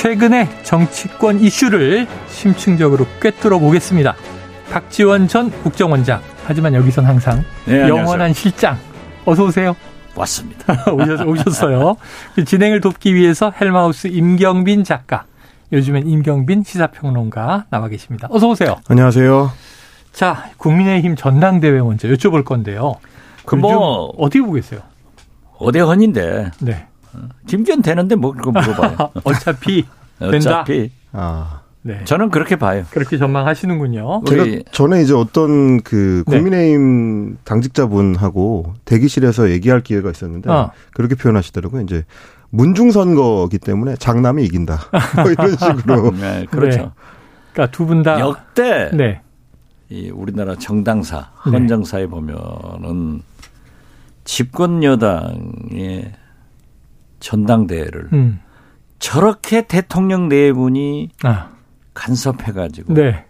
최근의 정치권 이슈를 심층적으로 꿰뚫어 보겠습니다. 박지원 전 국정원장. 하지만 여기선 항상 네, 영원한 실장. 어서 오세요. 왔습니다. 오셨 어요. 그 진행을 돕기 위해서 헬마우스 임경빈 작가. 요즘엔 임경빈 시사평론가 나와 계십니다. 어서 오세요. 안녕하세요. 자, 국민의힘 전당대회 먼저 여쭤볼 건데요. 그뭐 어떻게 보겠어요? 어대헌인데. 네. 김기현 되는데 뭐 그거 물어봐요. 어차피 된다. 어차피. 아. 네. 저는 그렇게 봐요. 그렇게 전망하시는군요. 제가 전에 이제 어떤 그 네. 국민의힘 당직자분하고 대기실에서 얘기할 기회가 있었는데 어. 그렇게 표현하시더라고요. 이제 문중 선거기 때문에 장남이 이긴다. 뭐 이런 식으로. 네, 그렇죠. 그러니까 두 분 다. 역대 네. 이 우리나라 정당사, 네. 헌정사에 보면은 집권 여당의 전당대회를 음. 저렇게 대통령 네 분이 아. 간섭해가지고 네.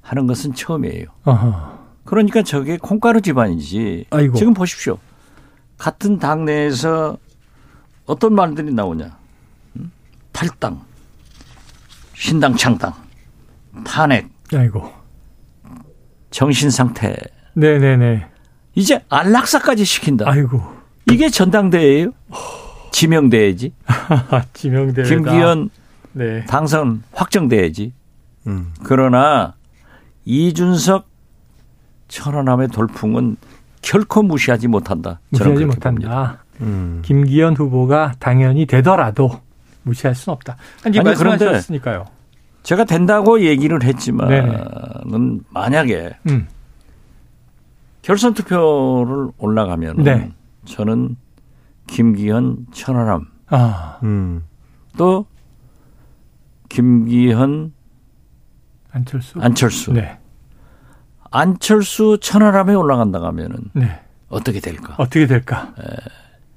하는 것은 처음이에요. 어허. 그러니까 저게 콩가루 집안이지. 아이고. 지금 보십시오. 같은 당 내에서 어떤 말들이 나오냐. 음? 탈당, 신당 창당, 탄핵, 아이고. 정신 상태. 네네네. 이제 안락사까지 시킨다. 아이고. 이게 전당대회예요? 지명대회지. 지명대회다. 김기현 네. 당선 확정대회지. 음. 그러나 이준석 천안함의 돌풍은 결코 무시하지 못한다. 무시하지. 못한다. 음. 김기현 후보가 당연히 되더라도 무시할 수는 없다. 아니, 아니, 그런데 말씀하셨으니까요. 제가 된다고 얘기를 했지만은 네네. 만약에 음. 결선 투표를 올라가면 네. 은 저는 김기현 천안함 아, 음. 또 김기현 안철수. 안철수 네. 안철수 천안함에 올라간다 하면은 네. 어떻게 될까? 어떻게 될까?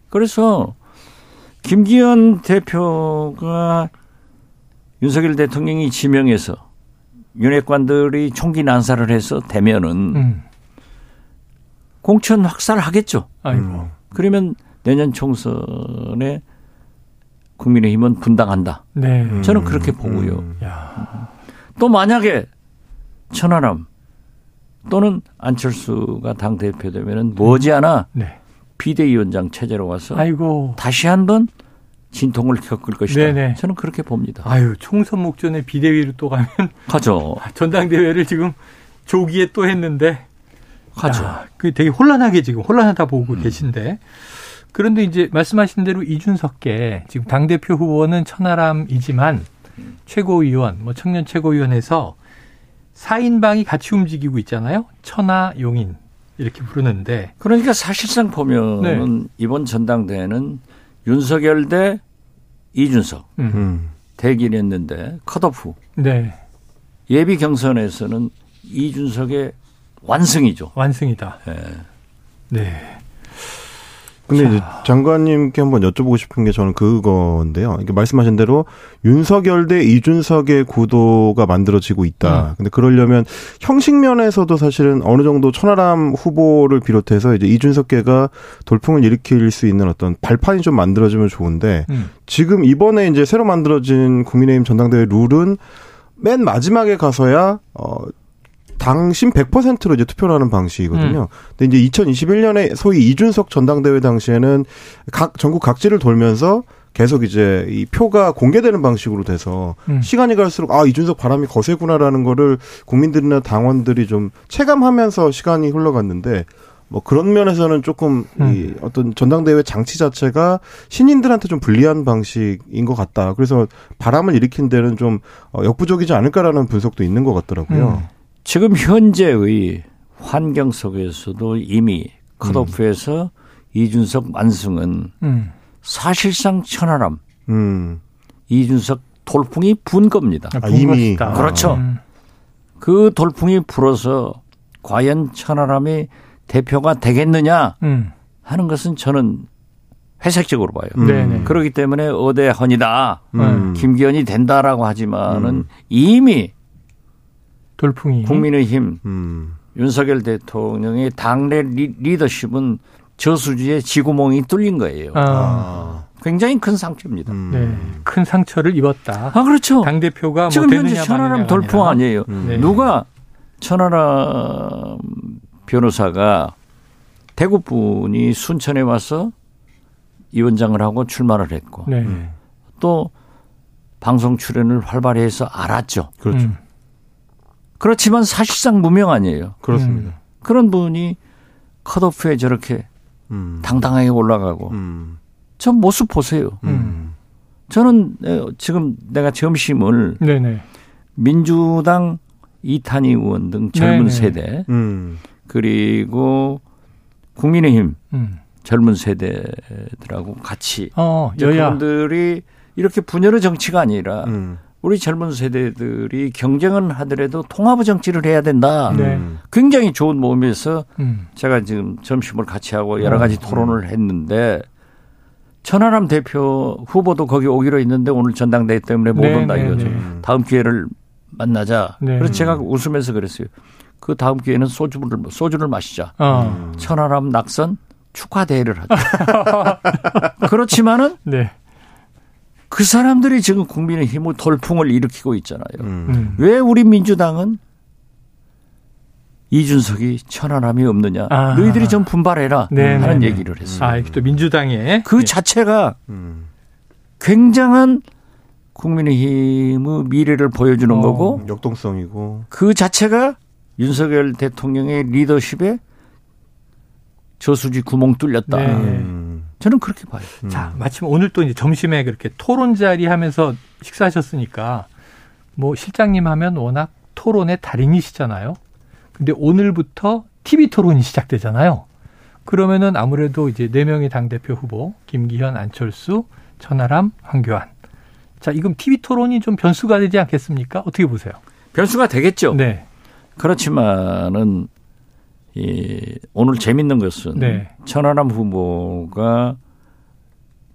그래서 김기현 대표가 윤석열 대통령이 지명해서 윤핵관들이 총기 난사를 해서 되면은 음. 공천 확산하겠죠. 아이고. 음. 그러면 내년 총선에 국민의힘은 분당한다. 네. 음. 저는 그렇게 보고요. 음. 야. 또 만약에 천안함 또는 안철수가 당 대표 되면은 머지않아 네. 비대위원장 체제로 와서 아이고. 다시 한번 진통을 겪을 것이다. 네네. 저는 그렇게 봅니다. 아유, 총선 목전에 비대위로 또 가면 가죠. 전당대회를 지금 조기에 또 했는데 가죠. 야, 그 되게 혼란하게 지금 혼란하다 보고 음. 계신데 그런데 이제 말씀하신 대로 이준석께 지금 당 대표 후보는 천하람이지만 최고위원 뭐 청년 최고위원에서 4인방이 같이 움직이고 있잖아요. 천하 용인 이렇게 부르는데 그러니까 사실상 보면은 네. 이번 전당대회는 윤석열 대 이준석 음. 음. 대결했는데 컷오프 네 예비 경선에서는 이준석의 완승이죠. 완승이다. 예. 네. 근데 이제 장관님께 한번 여쭤보고 싶은 게 저는 그건데요. 이게 말씀하신 대로 윤석열 대 이준석의 구도가 만들어지고 있다. 음. 근데 그러려면 형식 면에서도 사실은 어느 정도 천하람 후보를 비롯해서 이제 이준석계가 돌풍을 일으킬 수 있는 어떤 발판이 좀 만들어지면 좋은데 음. 지금 이번에 이제 새로 만들어진 국민의힘 전당대회 룰은 맨 마지막에 가서야 어 당신 100%로 이제 투표를 하는 방식이거든요. 근데 이제 2021년에 소위 이준석 전당대회 당시에는 각 전국 각지를 돌면서 계속 이제 이 표가 공개되는 방식으로 돼서 음. 시간이 갈수록 아 이준석 바람이 거세구나라는 거를 국민들이나 당원들이 좀 체감하면서 시간이 흘러갔는데 뭐 그런 면에서는 조금 이 음. 어떤 전당대회 장치 자체가 신인들한테 좀 불리한 방식인 것 같다. 그래서 바람을 일으킨 데는 좀 어, 역부족이지 않을까라는 분석도 있는 것 같더라고요. 음. 지금 현재의 환경 속에서도 이미 컷오프에서 이준석 완승은 음. 사실상 천하람 음. 이준석 돌풍이 분 겁니다. 아, 아, 이미. 그렇죠. 음. 그 돌풍이 불어서 과연 천하람이 대표가 되겠느냐 음. 하는 것은 저는 회색적으로 봐요. 음. 네네. 그렇기 때문에 어대헌이다. 음. 김기현이 된다라고 하지만은 음. 이미 돌풍이. 국민의힘 음. 윤석열 대통령의 당내 리, 리더십은 저수지에 지구멍이 뚫린 거예요. 아, 아. 굉장히 큰 상처입니다. 음. 네. 큰 상처를 입었다. 아 그렇죠. 당 대표가 뭐 지금 현재 천하람 돌풍 아니라. 아니에요. 음. 네. 누가 천하람 변호사가 대구 분이 순천에 와서 위원장을 하고 출마를 했고 네. 음. 또 방송 출연을 활발히 해서 알았죠. 그렇죠. 음. 그렇지만 사실상 무명 아니에요. 그렇습니다. 그런 분이 컷오프에 저렇게 음. 당당하게 올라가고 음. 저 모습 보세요. 음. 저는 에, 지금 내가 점심을 네네. 민주당 이탄희 의원 등 젊은 네네. 세대 음. 그리고 국민의힘 음. 젊은 세대들하고 같이 어, 여야. 그분들이 이렇게 분열의 정치가 아니라 음. 우리 젊은 세대들이 경쟁은 하더라도 통합의 정치를 해야 된다. 네. 음. 굉장히 좋은 모임에서 음. 제가 지금 점심을 같이 하고 여러 어. 가지 토론을 했는데 천하람 대표 후보도 거기 오기로 했는데 오늘 전당대회 때문에 못 네, 온다 네, 이거죠. 네. 다음 기회를 만나자. 네. 그래서 제가 웃으면서 그랬어요. 그 다음 기회는 소주를 소주를 마시자. 어. 천하람 낙선 축하 대회를 하자. 그렇지만은 네. 그 사람들이 지금 국민의힘을 돌풍을 일으키고 있잖아요. 음. 음. 왜 우리 민주당은 이준석이 천하람이 없느냐? 아. 너희들이 좀 분발해라 네, 하는 네, 네. 얘기를 했어요. 아, 이게 또 민주당의 그 네. 자체가 음. 굉장한 국민의힘의 미래를 보여주는 어. 거고 역동성이고. 그 자체가 윤석열 대통령의 리더십에 저수지 구멍 뚫렸다. 네. 음. 저는 그렇게 봐요. 음. 자, 마침 오늘 또 이제 점심에 그렇게 토론 자리 하면서 식사하셨으니까 뭐 실장님 하면 워낙 토론의 달인이시잖아요. 근데 오늘부터 TV 토론이 시작되잖아요. 그러면은 아무래도 이제 네 명의 당대표 후보, 김기현, 안철수, 천하람, 황교안. 자, 이건 TV 토론이 좀 변수가 되지 않겠습니까? 어떻게 보세요? 변수가 되겠죠. 네. 그렇지만은 이 오늘 재밌는 것은 네. 천하람 후보가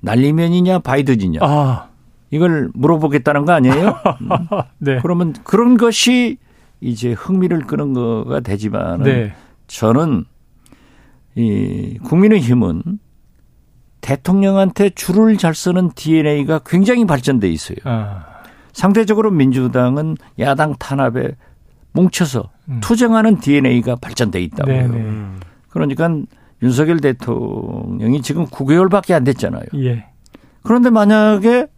날리면이냐 바이든이냐 아, 이걸 물어보겠다는 거 아니에요? 네. 그러면 그런 것이 이제 흥미를 끄는 거가 되지만 은 네. 저는 이 국민의힘은 대통령한테 줄을 잘 쓰는 DNA가 굉장히 발전돼 있어요. 아, 상대적으로 민주당은 야당 탄압에 뭉쳐서 음. 투쟁하는 DNA가 발전돼 있다고요. 네네. 음. 그러니까 윤석열 대통령이 지금 9개월밖에 안 됐잖아요. 예. 그런데 만약에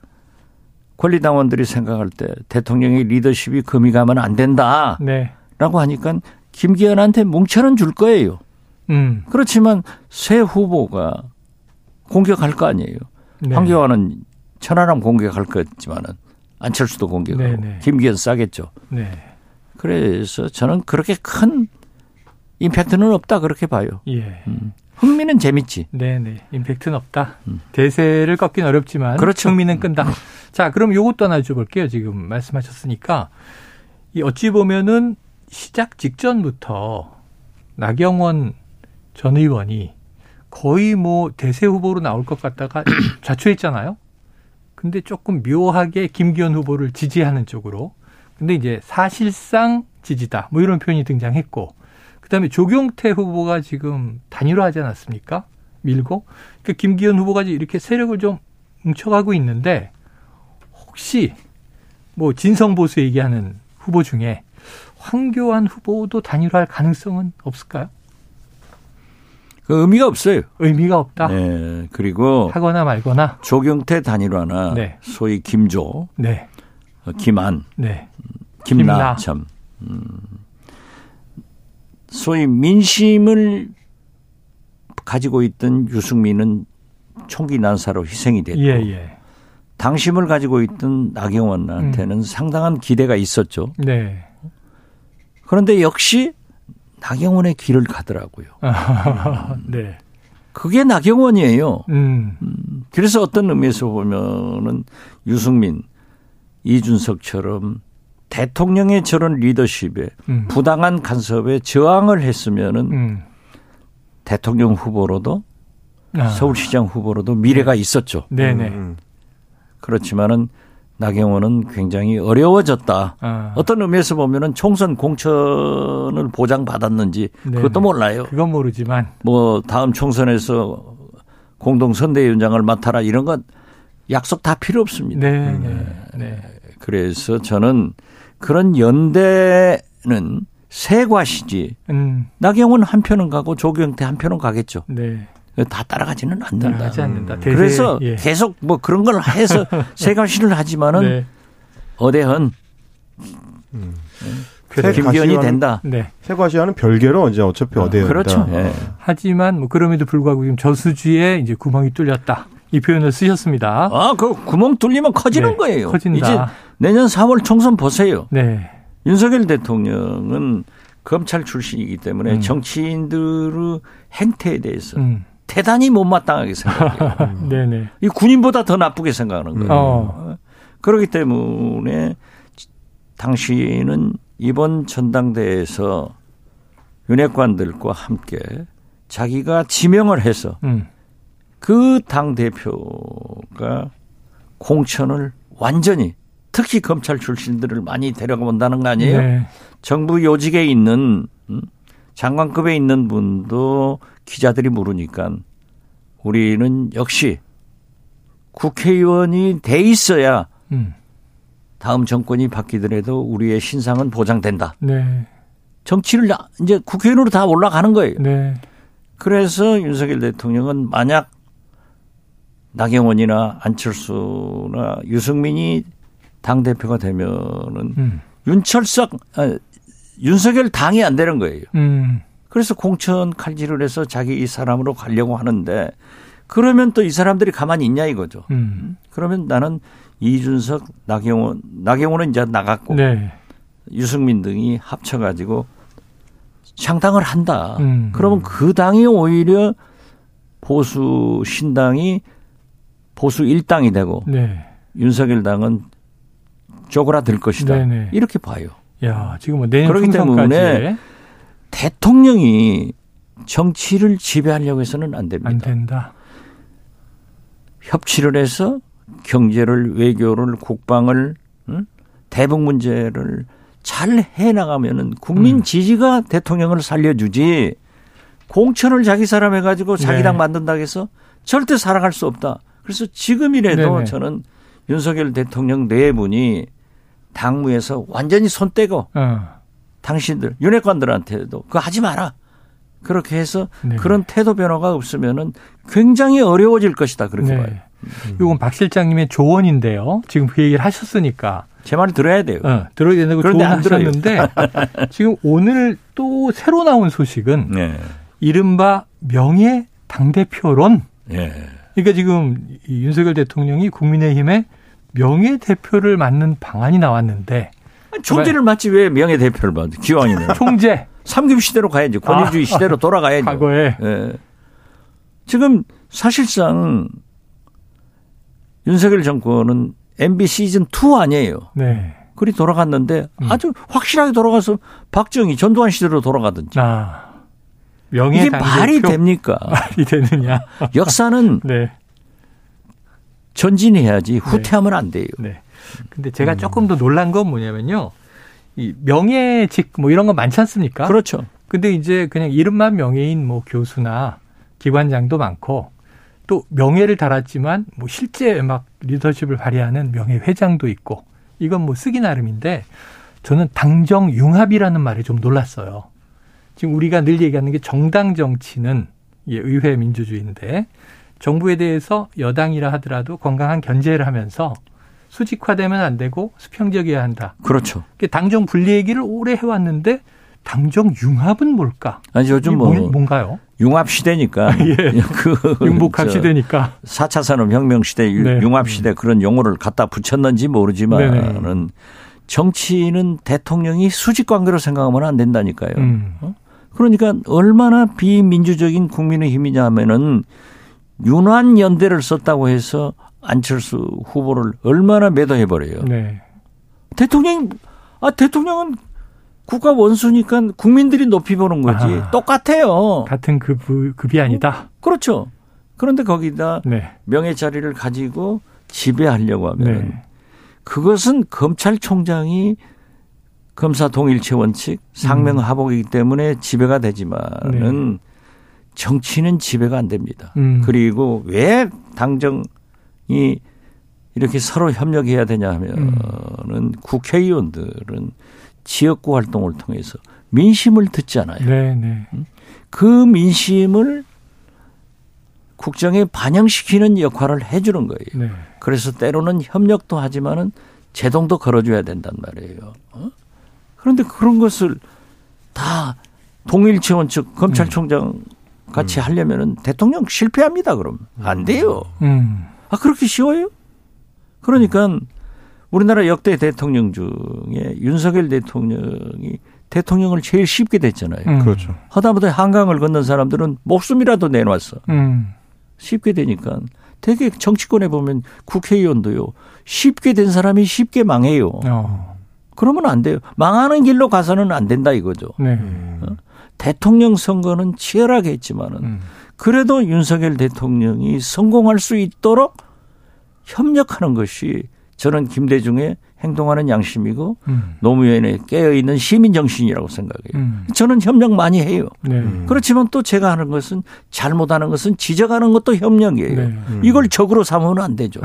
권리당원들이 생각할 때 대통령의 리더십이 금이 가면 안 된다라고 네. 하니까 김기현한테 뭉쳐는 줄 거예요. 음. 그렇지만 새 후보가 공격할 거 아니에요. 네. 황교안은 천하람 공격할 거지만은 안철수도 공격하고 네 네. 김기현 싸겠죠. 네. 그래서 저는 그렇게 큰 임팩트는 없다 그렇게 봐요. 예. 음. 흥미는 재밌지. 네네. 임팩트는 없다. 대세를 꺾긴 어렵지만. 음. 그렇죠. 흥미는 끈다. 자, 그럼 요것도 하나 여쭤볼게요. 지금 말씀하셨으니까. 이 어찌 보면은 시작 직전부터 나경원 전 의원이 거의 뭐 대세 후보로 나올 것 같다가 좌초했잖아요. 근데 조금 묘하게 김기현 후보를 지지하는 쪽으로. 근데 이제 사실상 지지다. 뭐 이런 표현이 등장했고. 그다음에 조경태 후보가 지금 단일화하지 않았습니까? 밀고 그 김기현 후보가 이렇게 세력을 좀 뭉쳐가고 있는데 혹시 뭐 진성 보수 얘기하는 후보 중에 황교안 후보도 단일화할 가능성은 없을까요? 그 의미가 없어요. 의미가 없다. 네. 그리고 하거나 말거나. 조경태 단일화나 네. 소위 김조, 네, 어, 김한, 네, 김나 참, 음, 소위 민심을 가지고 있던 유승민은 총기 난사로 희생이 됐고 예, 예. 당심을 가지고 있던 나경원한테는 음. 상당한 기대가 있었죠. 네. 그런데 역시 나경원의 길을 가더라고요. 네. 그게 나경원이에요. 음. 그래서 어떤 의미에서 보면은 유승민, 이준석처럼 대통령의 저런 리더십에 음. 부당한 간섭에 저항을 했으면은 음. 대통령 후보로도 아. 서울시장 후보로도 미래가 있었죠. 네네. 음. 그렇지만은 나경원은 굉장히 어려워졌다. 아. 어떤 의미에서 보면은 총선 공천을 보장받았는지 네네. 그것도 몰라요. 그건 모르지만. 뭐 다음 총선에서 공동 선대위원장을 맡아라 이런 건 약속 다 필요 없습니다. 네. 네. 네. 그래서 저는 그런 연대는 새 과시지. 음. 나경원 한 표는 가고 조경태 한 표는 가겠죠. 네. 다 따라가지는 않는다. 따라가지 않는다. 대세, 그래서 예. 계속 뭐 그런 걸 해서 새 과시를 하지만은 네. 어대헌 새 김기현이 가시와는- 된다. 네. 세과시와는 별개로 이제 어차피 어디에 그렇죠. 예. 하지만 뭐 그럼에도 불구하고 지금 저수지에 이제 구멍이 뚫렸다. 이 표현을 쓰셨습니다. 아, 그 구멍 뚫리면 커지는 네, 거예요. 커진다. 이제 내년 4월 총선 보세요. 네. 윤석열 대통령은 검찰 출신이기 때문에 음. 정치인들의 행태에 대해서 음. 대단히 못마땅하게 생각해요. 네네. 이 군인보다 더 나쁘게 생각하는 거예요. 어. 그렇기 때문에 당신은 이번 전당대회에서 윤핵관들과 함께 자기가 지명을 해서 음. 그당 대표가 공천을 완전히 특히 검찰 출신들을 많이 데려가 본다는 거 아니에요? 네. 정부 요직에 있는 음, 장관급에 있는 분도 기자들이 물으니까 우리는 역시 국회의원이 돼 있어야 음. 다음 정권이 바뀌더라도 우리의 신상은 보장된다. 네. 정치를 이제 국회의원으로 다 올라가는 거예요. 네. 그래서 윤석열 대통령은 만약 나경원이나 안철수나 유승민이 당 대표가 되면은 음. 윤철석 아, 윤석열 당이 안 되는 거예요. 음. 그래서 공천 칼질을 해서 자기 이 사람으로 가려고 하는데 그러면 또 이 사람들이 가만히 있냐 이거죠. 음. 그러면 나는 이준석, 나경원, 나경원은 이제 나갔고 네. 유승민 등이 합쳐가지고 창당을 한다. 음. 그러면 그 당이 오히려 보수 신당이 보수 일당이 되고 네. 윤석열 당은 쪼그라들 것이다. 네네. 이렇게 봐요. 야, 지금 뭐 내년 그렇기 총선까지 때문에 대통령이 정치를 지배하려고 해서는 안 됩니다. 안 된다. 협치를 해서 경제를 외교를 국방을 응? 대북 문제를 잘 해나가면은 국민 음. 지지가 대통령을 살려주지 공천을 자기 사람 해가지고 자기 네. 당 만든다고 해서 절대 살아갈 수 없다. 그래서 지금이라도 네네. 저는 윤석열 대통령 내분이 당무에서 완전히 손 떼고 어. 당신들 윤핵관들한테도 그거 하지 마라. 그렇게 해서 네. 그런 태도 변화가 없으면은 굉장히 어려워질 것이다. 그렇게 봐요. 네. 이건 박 실장님의 조언인데요. 지금 그 얘기를 하셨으니까 제 말을 들어야 돼요. 어, 들어야 된다고. 조언하셨는데 지금 오늘 또 새로 나온 소식은 네. 이른바 명예 당 대표론. 예. 그러니까 지금 이 윤석열 대통령이 국민의힘의 명예 대표를 맡는 방안이 나왔는데 총재를 맡지 왜 명예 대표를 맡지? 기왕이면 총재 삼김 시대로 가야지. 권위주의 아. 시대로 돌아가야죠. 과거에 예. 지금 사실상 윤석열 정권은 MB 시즌 2 아니에요. 네. 그리 돌아갔는데 음. 아주 확실하게 돌아가서 박정희 전두환 시대로 돌아가든지. 아 명예 이게 말이 됩니까? 말이 되느냐? 역사는 네. 전진해야지 후퇴하면 안 돼요. 네. 근데 제가 조금 더 놀란 건 뭐냐면요. 이 명예직 뭐 이런 거 많지 않습니까? 그렇죠. 근데 이제 그냥 이름만 명예인 뭐 교수나 기관장도 많고 또 명예를 달았지만 뭐 실제 막 리더십을 발휘하는 명예 회장도 있고 이건 뭐 쓰기 나름인데 저는 당정 융합이라는 말에 좀 놀랐어요. 지금 우리가 늘 얘기하는 게 정당 정치는 예, 의회 민주주의인데 정부에 대해서 여당이라 하더라도 건강한 견제를 하면서 수직화되면 안 되고 수평적이어야 한다. 그렇죠. 당정 분리 얘기를 오래 해왔는데 당정 융합은 뭘까? 아니 요즘 뭐 뭘- 뭔가요? 융합 시대니까 예. 그 융복합 저 시대니까. 4차 산업 혁명 시대, 유- 네. 융합 시대 그런 용어를 갖다 붙였는지 모르지만은 네네. 정치는 대통령이 수직 관계로 생각하면 안 된다니까요. 음. 그러니까 얼마나 비민주적인 국민의 힘이냐 하면은 윤환 연대를 썼다고 해서 안철수 후보를 얼마나 매도해 버려요. 네. 대통령이 아 대통령은 국가 원수니까 국민들이 높이 보는 거지. 아하. 똑같아요. 같은 급, 급이 아니다. 그렇죠. 그런데 거기다 네. 명예 자리를 가지고 지배하려고 하면 네. 그것은 검찰총장이 검사 동일체 원칙 상명하복이기 때문에 지배가 되지만은 정치는 지배가 안 됩니다. 음. 그리고 왜 당정이 이렇게 서로 협력해야 되냐 하면은 음. 국회의원들은 지역구 활동을 통해서 민심을 듣잖아요. 네, 네. 그 민심을 국정에 반영시키는 역할을 해주는 거예요. 네. 그래서 때로는 협력도 하지만은 제동도 걸어줘야 된단 말이에요. 어? 그런데 그런 것을 다 동일체 원칙 검찰총장 같이 하려면은 대통령 실패합니다. 그럼 안 돼요. 음. 아 그렇게 쉬워요? 그러니까 우리나라 역대 대통령 중에 윤석열 대통령이 대통령을 제일 쉽게 됐잖아요. 음. 그렇죠. 하다못해 한강을 건넌 사람들은 목숨이라도 내놨어. 음. 쉽게 되니까 되게 정치권에 보면 국회의원도요. 쉽게 된 사람이 쉽게 망해요. 어. 그러면 안 돼요. 망하는 길로 가서는 안 된다 이거죠. 네. 대통령 선거는 치열하게 했지만은 음. 그래도 윤석열 대통령이 성공할 수 있도록 협력하는 것이 저는 김대중의 행동하는 양심이고 음. 노무현의 깨어있는 시민 정신이라고 생각해요. 음. 저는 협력 많이 해요. 네. 음. 그렇지만 또 제가 하는 것은 잘못하는 것은 지적하는 것도 협력이에요. 네. 이걸 적으로 삼으면 안 되죠.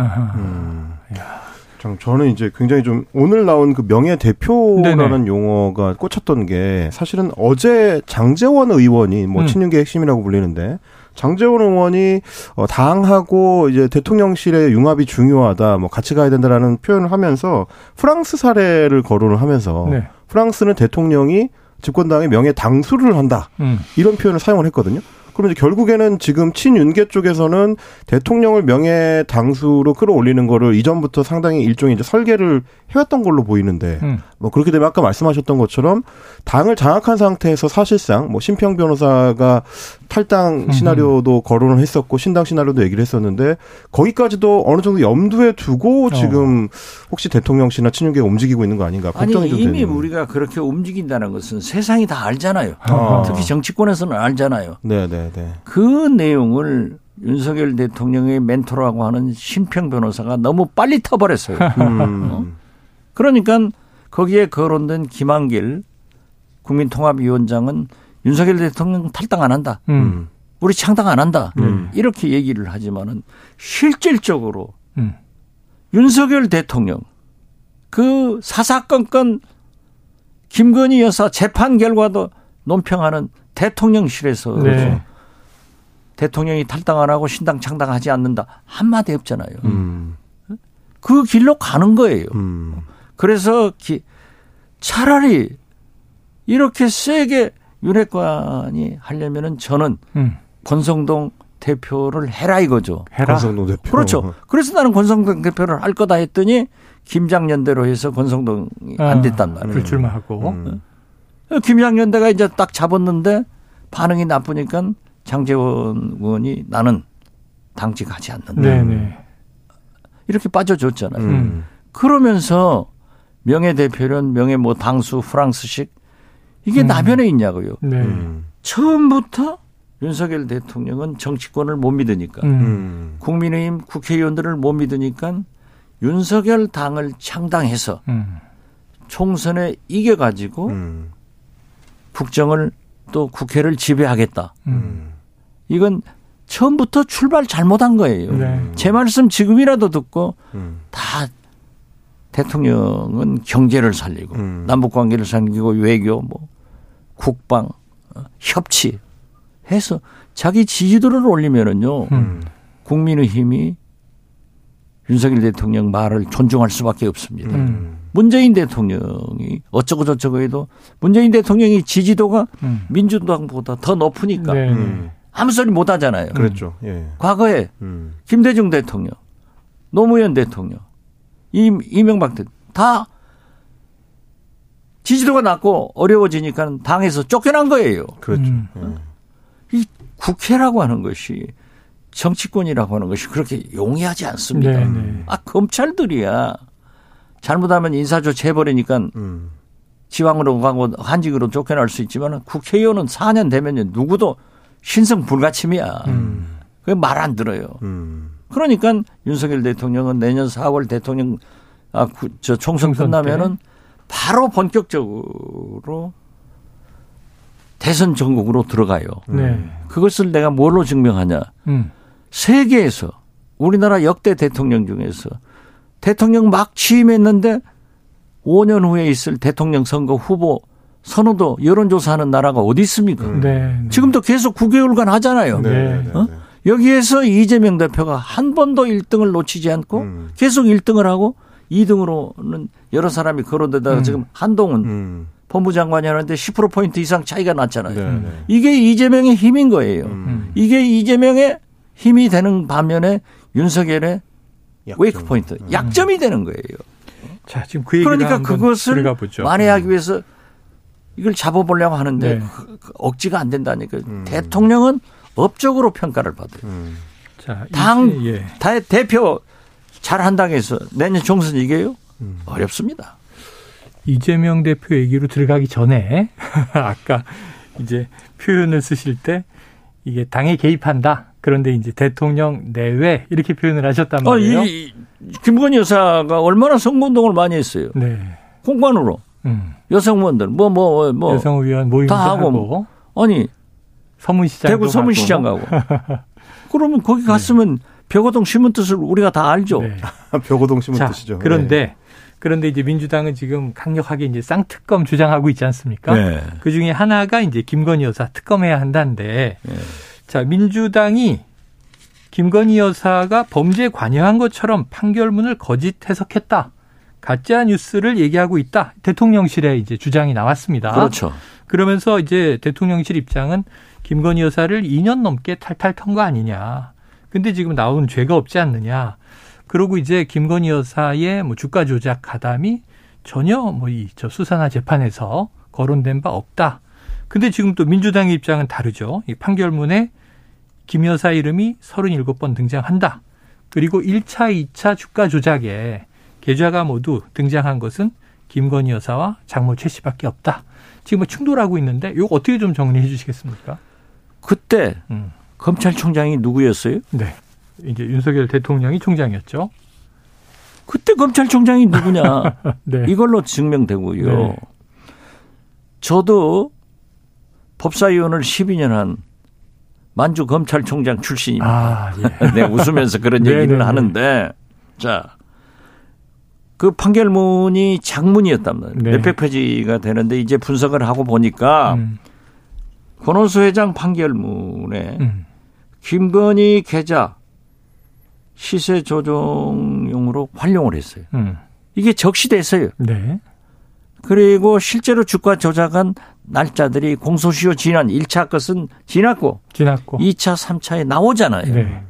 참 저는 이제 굉장히 좀 오늘 나온 그 명예 대표라는 네네. 용어가 꽂혔던 게 사실은 어제 장재원 의원이 뭐 음. 친윤계 핵심이라고 불리는데 장재원 의원이 어 당하고 이제 대통령실의 융합이 중요하다 뭐 같이 가야 된다라는 표현을 하면서 프랑스 사례를 거론을 하면서 네. 프랑스는 대통령이 집권당의 명예 당수를 한다 음. 이런 표현을 사용을 했거든요. 그러면 이제 결국에는 지금 친윤계 쪽에서는 대통령을 명예 당수로 끌어올리는 거를 이전부터 상당히 일종의 이제 설계를 해왔던 걸로 보이는데 음. 뭐 그렇게 되면 아까 말씀하셨던 것처럼 당을 장악한 상태에서 사실상 뭐 심평 변호사가 탈당 시나리오도 거론을 했었고 신당 시나리오도 얘기를 했었는데 거기까지도 어느 정도 염두에 두고 지금 혹시 대통령실이나 친윤계가 움직이고 있는 거 아닌가 걱정이 좀 이미 되는. 우리가 그렇게 움직인다는 것은 세상이 다 알잖아요. 아. 특히 정치권에서는 알잖아요. 네네 네. 그 내용을 윤석열 대통령의 멘토라고 하는 심평 변호사가 너무 빨리 터버렸어요. 음. 그러니까 거기에 거론된 김한길 국민통합위원장은 윤석열 대통령 탈당 안 한다. 음. 우리 창당 안 한다. 음. 이렇게 얘기를 하지만은 실질적으로 음. 윤석열 대통령 그 사사건건 김건희 여사 재판 결과도 논평하는 대통령실에서 네. 대통령이 탈당 안 하고 신당 창당하지 않는다 한마디 없잖아요. 음. 그 길로 가는 거예요. 음. 그래서 기- 차라리 이렇게 세게 윤핵관이 하려면은 저는 음. 권성동 대표를 해라 이거죠. 해라. 권성동 대표. 그렇죠. 그래서 나는 권성동 대표를 할 거다 했더니 김장연대로 해서 권성동이 안 됐단 말이에요. 불출마하고. 음. 김장연대가 이제 딱 잡았는데 반응이 나쁘니까 장재원 의원이 나는 당직하지 않는다. 네네. 이렇게 빠져줬잖아요. 음. 그러면서 명예 대표련, 명예 뭐 당수, 프랑스식 이게 음. 나변에 있냐고요. 네. 음. 처음부터 윤석열 대통령은 정치권을 못 믿으니까 음. 음. 국민의힘 국회의원들을 못 믿으니까 윤석열 당을 창당해서 음. 총선에 이겨가지고 음. 국정을 또 국회를 지배하겠다. 음. 이건 처음부터 출발 잘못한 거예요. 네. 제 말씀 지금이라도 듣고 음. 다 대통령은 경제를 살리고 음. 남북 관계를 살리고 외교 뭐 국방 어, 협치 해서 자기 지지도를 올리면은요 음. 국민의힘이 윤석열 대통령 말을 존중할 수밖에 없습니다. 음. 문재인 대통령이 어쩌고 저쩌고 해도 문재인 대통령이 지지도가 음. 민주당보다 더 높으니까 네. 음. 아무 소리 못 하잖아요. 그랬죠. 예. 과거에 음. 김대중 대통령, 노무현 대통령, 임, 이명박 대통령 다 지지도가 낮고 어려워지니까 당에서 쫓겨난 거예요. 그렇죠. 음. 예. 이 국회라고 하는 것이 정치권이라고 하는 것이 그렇게 용이하지 않습니다. 네, 네. 아 검찰들이야 잘못하면 인사조치 해버리니까 음. 지방으로 가고 한직으로 쫓겨날 수 있지만 국회의원은 4년 되면 누구도 신성 불가침이야. 음. 그게 말 안 들어요. 음. 그러니까 윤석열 대통령은 내년 4월 대통령 아, 구- 저 총선 총선 끝나면은 바로 본격적으로 대선 전국으로 들어가요. 네. 그것을 내가 뭘로 증명하냐? 음. 세계에서 우리나라 역대 대통령 중에서 대통령 막 취임했는데 5년 후에 있을 대통령 선거 후보 선호도 여론조사하는 나라가 어디 있습니까? 음. 네. 지금도 계속 9개월간 하잖아요. 네. 네. 네. 네. 어? 네. 여기에서 이재명 대표가 한 번도 1등을 놓치지 않고 음. 계속 1등을 하고 2등으로는 여러 사람이 거론되다가 음. 지금 한동훈 음. 법무장관이 하는데 10%포인트 이상 차이가 났잖아요. 네. 네. 이게 이재명의 힘인 거예요. 음. 이게 이재명의 힘이 되는 반면에 윤석열의 약점. 웨이크 포인트, 음. 약점이 되는 거예요. 자, 지금 그 얘기를 그러니까 한번 그것을. 만회하기 위해서 이걸 잡아보려고 하는데 네. 그- 그 억지가 안 된다니까. 음. 대통령은 업적으로 평가를 받아요. 음. 자, 당 이제- 예. 다 대표 잘한다고 해서 내년 총선 이겨요? 음. 어렵습니다. 이재명 대표 얘기로 들어가기 전에 아까 이제 표현을 쓰실 때 이게 당에 개입한다. 그런데 이제 대통령 내외 이렇게 표현을 하셨단 아, 말이에요. 이, 이 김건희 여사가 얼마나 선거운동을 많이 했어요. 네. 공관으로 음. 여성원들 뭐 뭐 뭐 여성 의원 모임도 다 하고 하고, 아니 서문시장 대구 서문시장 가고 그러면 거기 갔으면 벽어동 심은 뜻을 우리가 다 알죠. 네. 벽오동 심은 자, 뜻이죠. 그런데 그런데 이제 민주당은 지금 강력하게 이제 쌍특검 주장하고 있지 않습니까? 네. 그 중에 하나가 이제 김건희 여사 특검해야 한다는데 네. 자 민주당이 김건희 여사가 범죄에 관여한 것처럼 판결문을 거짓 해석했다. 가짜 뉴스를 얘기하고 있다. 대통령실에 이제 주장이 나왔습니다. 그렇죠. 그러면서 이제 대통령실 입장은 김건희 여사를 2년 넘게 탈탈 턴 거 아니냐. 근데 지금 나온 죄가 없지 않느냐. 그러고 이제 김건희 여사의 뭐 주가 조작 가담이 전혀 뭐 이 저 수사나 재판에서 거론된 바 없다. 근데 지금 또 민주당의 입장은 다르죠. 이 판결문에 김 여사 이름이 37번 등장한다. 그리고 1차, 2차 주가 조작에 계좌가 모두 등장한 것은 김건희 여사와 장모 최 씨밖에 없다. 지금 뭐 충돌하고 있는데 이거 어떻게 좀 정리해 주시겠습니까? 그때 음. 검찰총장이 누구였어요? 네. 이제 윤석열 대통령이 총장이었죠. 그때 검찰총장이 누구냐? 네. 이걸로 증명되고요. 네. 저도 법사위원을 12년 한 만주 검찰총장 출신입니다. 아, 예. 네, 웃으면서 그런 네네네. 얘기를 하는데, 자, 그 판결문이 장문이었단 말이에요. 네. 몇백 페이지가 되는데 이제 분석을 하고 보니까 음, 권오수 회장 판결문에 음. 김건희 계좌 시세 조정용으로 활용을 했어요. 음. 이게 적시됐어요. 네. 그리고 실제로 주가 조작한 날짜들이 공소시효 지난 1차 것은 지났고 지났고. 2차, 3차에 나오잖아요. 네.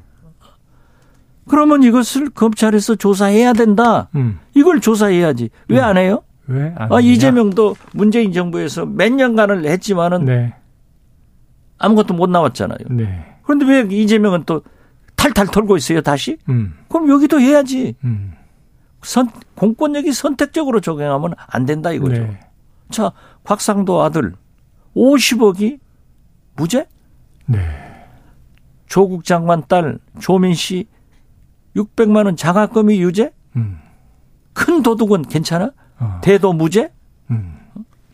그러면 이것을 검찰에서 조사해야 된다. 음. 이걸 조사해야지. 왜 안 해요? 왜? 안 아? 이재명도 문재인 정부에서 몇 년간을 했지만은 네. 아무것도 못 나왔잖아요. 네. 그런데 왜 이재명은 또 탈탈 털고 있어요, 다시? 음. 그럼 여기도 해야지. 음. 선, 공권력이 선택적으로 적용하면 안 된다 이거죠. 네. 자, 곽상도 아들 50억이 무죄? 네. 조국 장관 딸 조민 씨 600만 원 장학금이 유죄? 음. 큰 도둑은 괜찮아? 어. 대도 무죄? 음.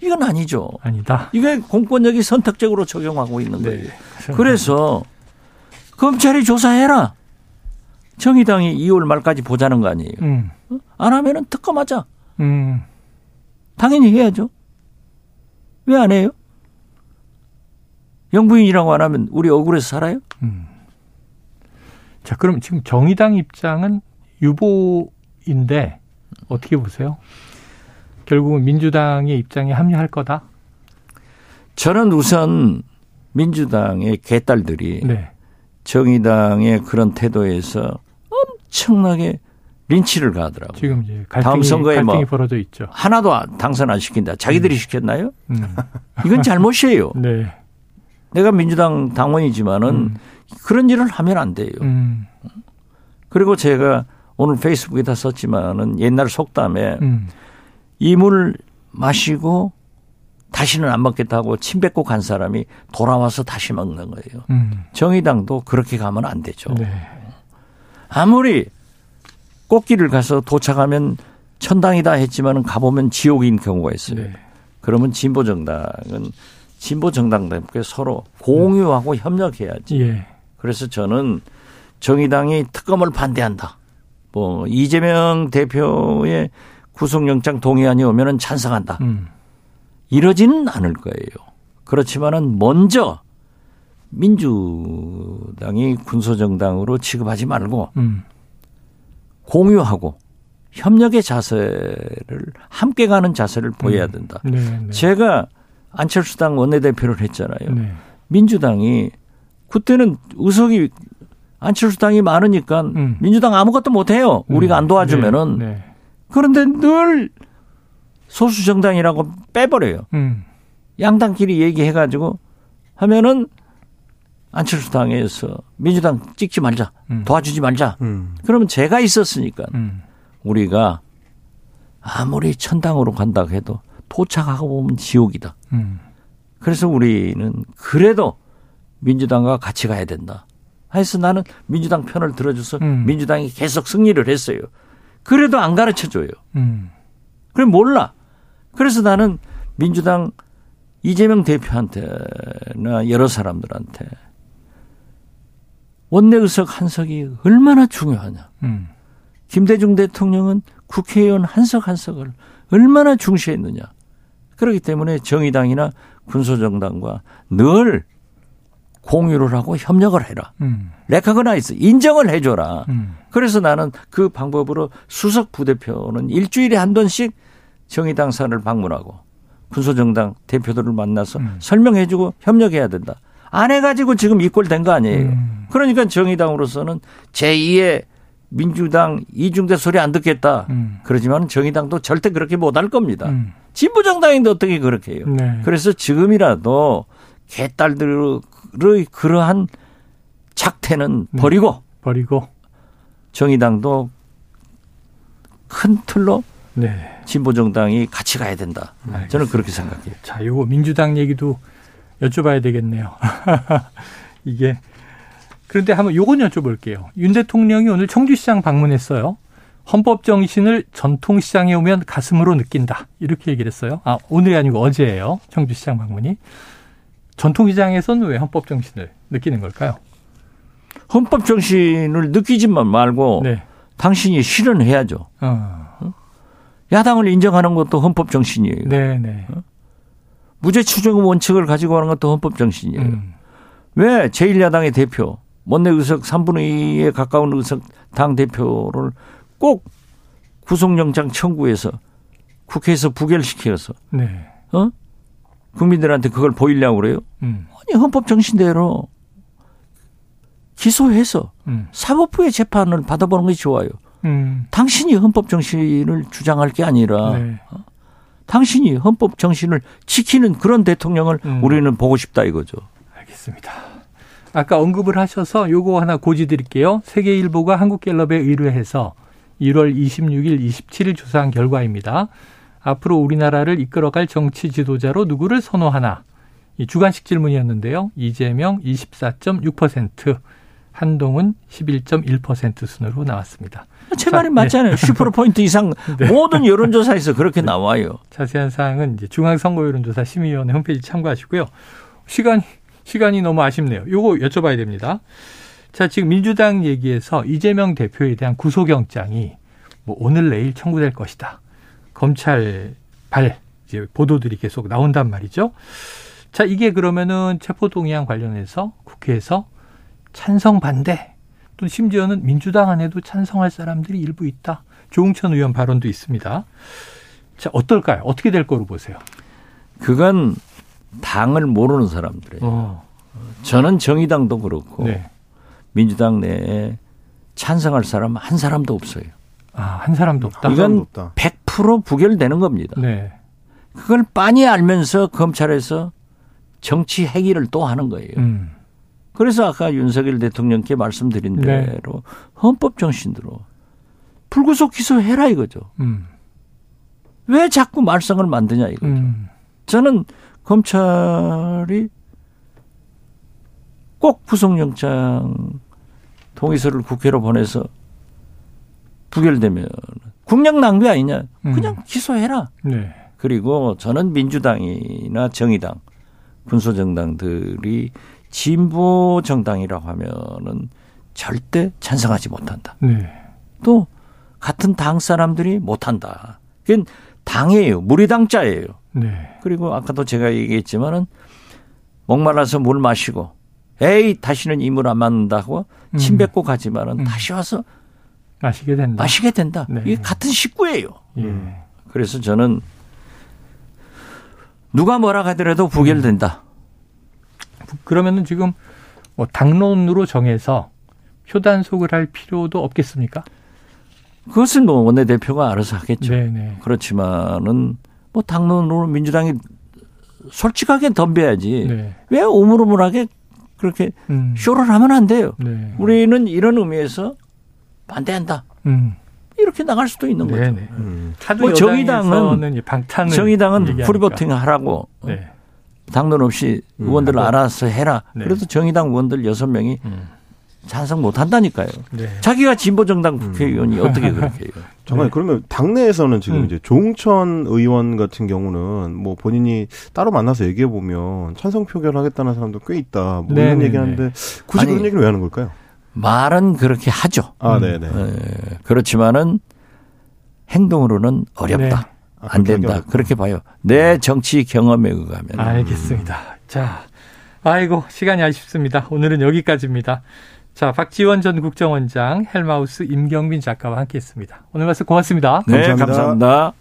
이건 아니죠. 아니다. 이게 공권력이 선택적으로 적용하고 있는 거예요. 네. 그래서 검찰이 조사해라. 정의당이 2월 말까지 보자는 거 아니에요. 음. 안 하면은 특검하자. 음. 당연히 해야죠. 왜 안 해요? 영부인이라고 안 하면 우리 억울해서 살아요? 음. 자, 그럼 지금 정의당 입장은 유보인데 어떻게 보세요? 결국은 민주당의 입장에 합류할 거다. 저는 우선 민주당의 개딸들이 네. 정의당의 그런 태도에서 엄청나게 린치를 가더라고요. 지금 이제 다음 갈등이, 선거에 갈등이 뭐 벌어져 있죠. 하나도 안- 당선 안 시킨다. 자기들이 시켰나요? 음. 이건 잘못이에요. 네. 내가 민주당 당원이지만은 음. 그런 일을 하면 안 돼요. 음. 그리고 제가 오늘 페이스북에다 썼지만은 옛날 속담에 음. 이물 마시고 다시는 안 먹겠다 하고 침 뱉고 간 사람이 돌아와서 다시 먹는 거예요. 음. 정의당도 그렇게 가면 안 되죠. 네. 아무리 꽃길을 가서 도착하면 천당이다 했지만은 가보면 지옥인 경우가 있어요. 네. 그러면 진보 정당은 진보 정당들께 서로 공유하고 협력해야지. 예. 그래서 저는 정의당이 특검을 반대한다. 뭐 이재명 대표의 구속영장 동의안이 오면은 찬성한다. 음. 이러지는 않을 거예요. 그렇지만은 먼저 민주당이 군소정당으로 취급하지 말고 음. 공유하고 협력의 자세를 함께 가는 자세를 보여야 된다. 네. 네. 제가 안철수 당 원내대표를 했잖아요. 네. 민주당이 그때는 의석이 안철수 당이 많으니까 음. 민주당 아무것도 못 해요. 우리가 안 도와주면은 네. 네. 그런데 늘 소수 정당이라고 빼버려요. 음. 양당끼리 얘기해가지고 하면은 안철수 당에서 민주당 찍지 말자, 음. 도와주지 말자. 음. 그러면 제가 있었으니까 음. 우리가 아무리 천당으로 간다고 해도 도착하고 보면 지옥이다. 음. 그래서 우리는 그래도 민주당과 같이 가야 된다. 해서 나는 민주당 편을 들어줘서 음. 민주당이 계속 승리를 했어요. 그래도 안 가르쳐 줘요. 음. 그래 몰라. 그래서 나는 민주당 이재명 대표한테나 여러 사람들한테 원내 의석 한 석이 얼마나 중요하냐. 음. 김대중 대통령은 국회의원 한석 한 석을 얼마나 중시했느냐. 그렇기 때문에 정의당이나 군소정당과 늘 공유를 하고 협력을 해라. 음. recognize 인정을 해줘라. 음. 그래서 나는 그 방법으로 수석 부대표는 일주일에 한 번씩 정의당사를 방문하고 군소정당 대표들을 만나서 음. 설명해주고 협력해야 된다. 안 해가지고 지금 이꼴 된 거 아니에요. 음. 그러니까 정의당으로서는 제2의 민주당 이중대 소리 안 듣겠다. 음. 그러지만 정의당도 절대 그렇게 못 할 겁니다. 음. 진보 정당인데 어떻게 그렇게 해요? 네. 그래서 지금이라도 개딸들의 그러한 작태는 네. 버리고 버리고 정의당도 큰 틀로 네. 진보 정당이 같이 가야 된다. 저는 그렇게 생각해요. 자, 요거 민주당 얘기도 여쭤봐야 되겠네요. 이게 그런데 한번 요건 여쭤볼게요. 윤 대통령이 오늘 청주시장 방문했어요. 헌법 정신을 전통시장에 오면 가슴으로 느낀다. 이렇게 얘기를 했어요. 아, 오늘이 아니고 어제예요. 청주시장 방문이. 전통시장에서는 왜 헌법 정신을 느끼는 걸까요? 헌법 정신을 느끼지만 말고 네. 당신이 실현해야죠. 어. 야당을 인정하는 것도 헌법 정신이에요. 네, 네. 무죄 추정 원칙을 가지고 하는 것도 헌법 정신이에요. 음. 왜 제1야당의 대표, 원내 의석 3분의 2에 가까운 의석 당 대표를 꼭 구속영장 청구해서 국회에서 부결시켜서 네. 어? 국민들한테 그걸 보이려고 그래요? 음. 아니 헌법 정신대로 기소해서 음. 사법부의 재판을 받아보는 것이 좋아요. 음. 당신이 헌법 정신을 주장할 게 아니라 네. 당신이 헌법 정신을 지키는 그런 대통령을 음. 우리는 보고 싶다 이거죠. 알겠습니다. 아까 언급을 하셔서 요거 하나 고지 드릴게요. 세계일보가 한국갤럽에 의뢰해서 1월 26일, 27일 조사한 결과입니다. 앞으로 우리나라를 이끌어갈 정치 지도자로 누구를 선호하나? 이 주관식 질문이었는데요. 이재명 24.6%, 한동훈 11.1% 순으로 나왔습니다. 제 자, 말이 맞잖아요. 10%포인트 이상 네. 모든 여론조사에서 그렇게 나와요. 자세한 사항은 이제 중앙선거여론조사 심의위원회 홈페이지 참고하시고요. 시간 시간이 너무 아쉽네요. 요거 여쭤봐야 됩니다. 자, 지금 민주당 얘기에서 이재명 대표에 대한 구속영장이 뭐 오늘 내일 청구될 것이다. 검찰 발 이제 보도들이 계속 나온단 말이죠. 자, 이게 그러면은 체포동의안 관련해서 국회에서 찬성 반대 또 심지어는 민주당 안에도 찬성할 사람들이 일부 있다. 조웅천 의원 발언도 있습니다. 자, 어떨까요? 어떻게 될 거로 보세요? 그건 당을 모르는 사람들이에요. 어. 저는 정의당도 그렇고 네. 민주당 내에 찬성할 사람 한 사람도 없어요. 아, 한 사람도 없다. 한 이건 사람도 없다. 100% 부결되는 겁니다. 네. 그걸 빤히 알면서 검찰에서 정치 행위를 또 하는 거예요. 음. 그래서 아까 윤석열 대통령께 말씀드린 네. 대로 헌법 정신대로 불구속 기소해라 이거죠. 음. 왜 자꾸 말썽을 만드냐 이거죠. 음. 저는 검찰이 꼭 구속영장 동의서를 국회로 보내서 부결되면 국력 낭비 아니냐. 그냥 기소해라. 네. 그리고 저는 민주당이나 정의당, 군소정당들이 진보 정당이라고 하면은 절대 찬성하지 못한다. 네. 또 같은 당 사람들이 못한다. 그건 당이에요. 무리당자예요. 네. 그리고 아까도 제가 얘기했지만은 목말라서 물 마시고 에이 다시는 이물 안 맞는다고 음. 침 뱉고 가지만은 음. 다시 와서 마시게 된다. 마시게 된다. 네. 이게 같은 식구예요. 예. 그래서 저는 누가 뭐라 하더라도 부결된다. 그러면은 지금 뭐 당론으로 정해서 표단속을 할 필요도 없겠습니까? 그것은 뭐 원내대표가 알아서 하겠죠. 네, 네. 그렇지만은 뭐 당론으로 민주당이 솔직하게 덤벼야지. 네. 왜 오물오물하게 그렇게 음. 쇼를 하면 안 돼요. 네. 우리는 이런 의미에서 반대한다. 음. 이렇게 나갈 수도 있는 네, 거죠. 네. 음. 뭐 정의당은 이 방탄을 정의당은. 프리버팅 하라고 네. 당론 없이 의원들 하고. 알아서 해라. 네. 그래도 정의당 의원들 여섯 명이 음. 찬성 못 한다니까요. 네. 자기가 진보정당 국회의원이 어떻게 그렇게 해요? 잠깐 네. 그러면 당내에서는 지금 음. 이제 조홍천 의원 같은 경우는 뭐 본인이 따로 만나서 얘기해 보면 찬성 표결하겠다는 사람도 꽤 있다. 뭐 네, 이런 네, 얘기하는데 굳이 아니, 그런 얘기를 왜 하는 걸까요? 말은 그렇게 하죠. 아, 음. 네, 네. 에, 그렇지만은 행동으로는 어렵다. 네. 아, 안 된다. 어렵다. 그렇게 봐요. 내 정치 경험에 의하면. 알겠습니다. 자, 아이고 시간이 아쉽습니다. 오늘은 여기까지입니다. 자, 박지원 전 국정원장, 헬마우스 임경빈 작가와 함께했습니다. 오늘 말씀 고맙습니다. 네, 감사합니다. 감사합니다.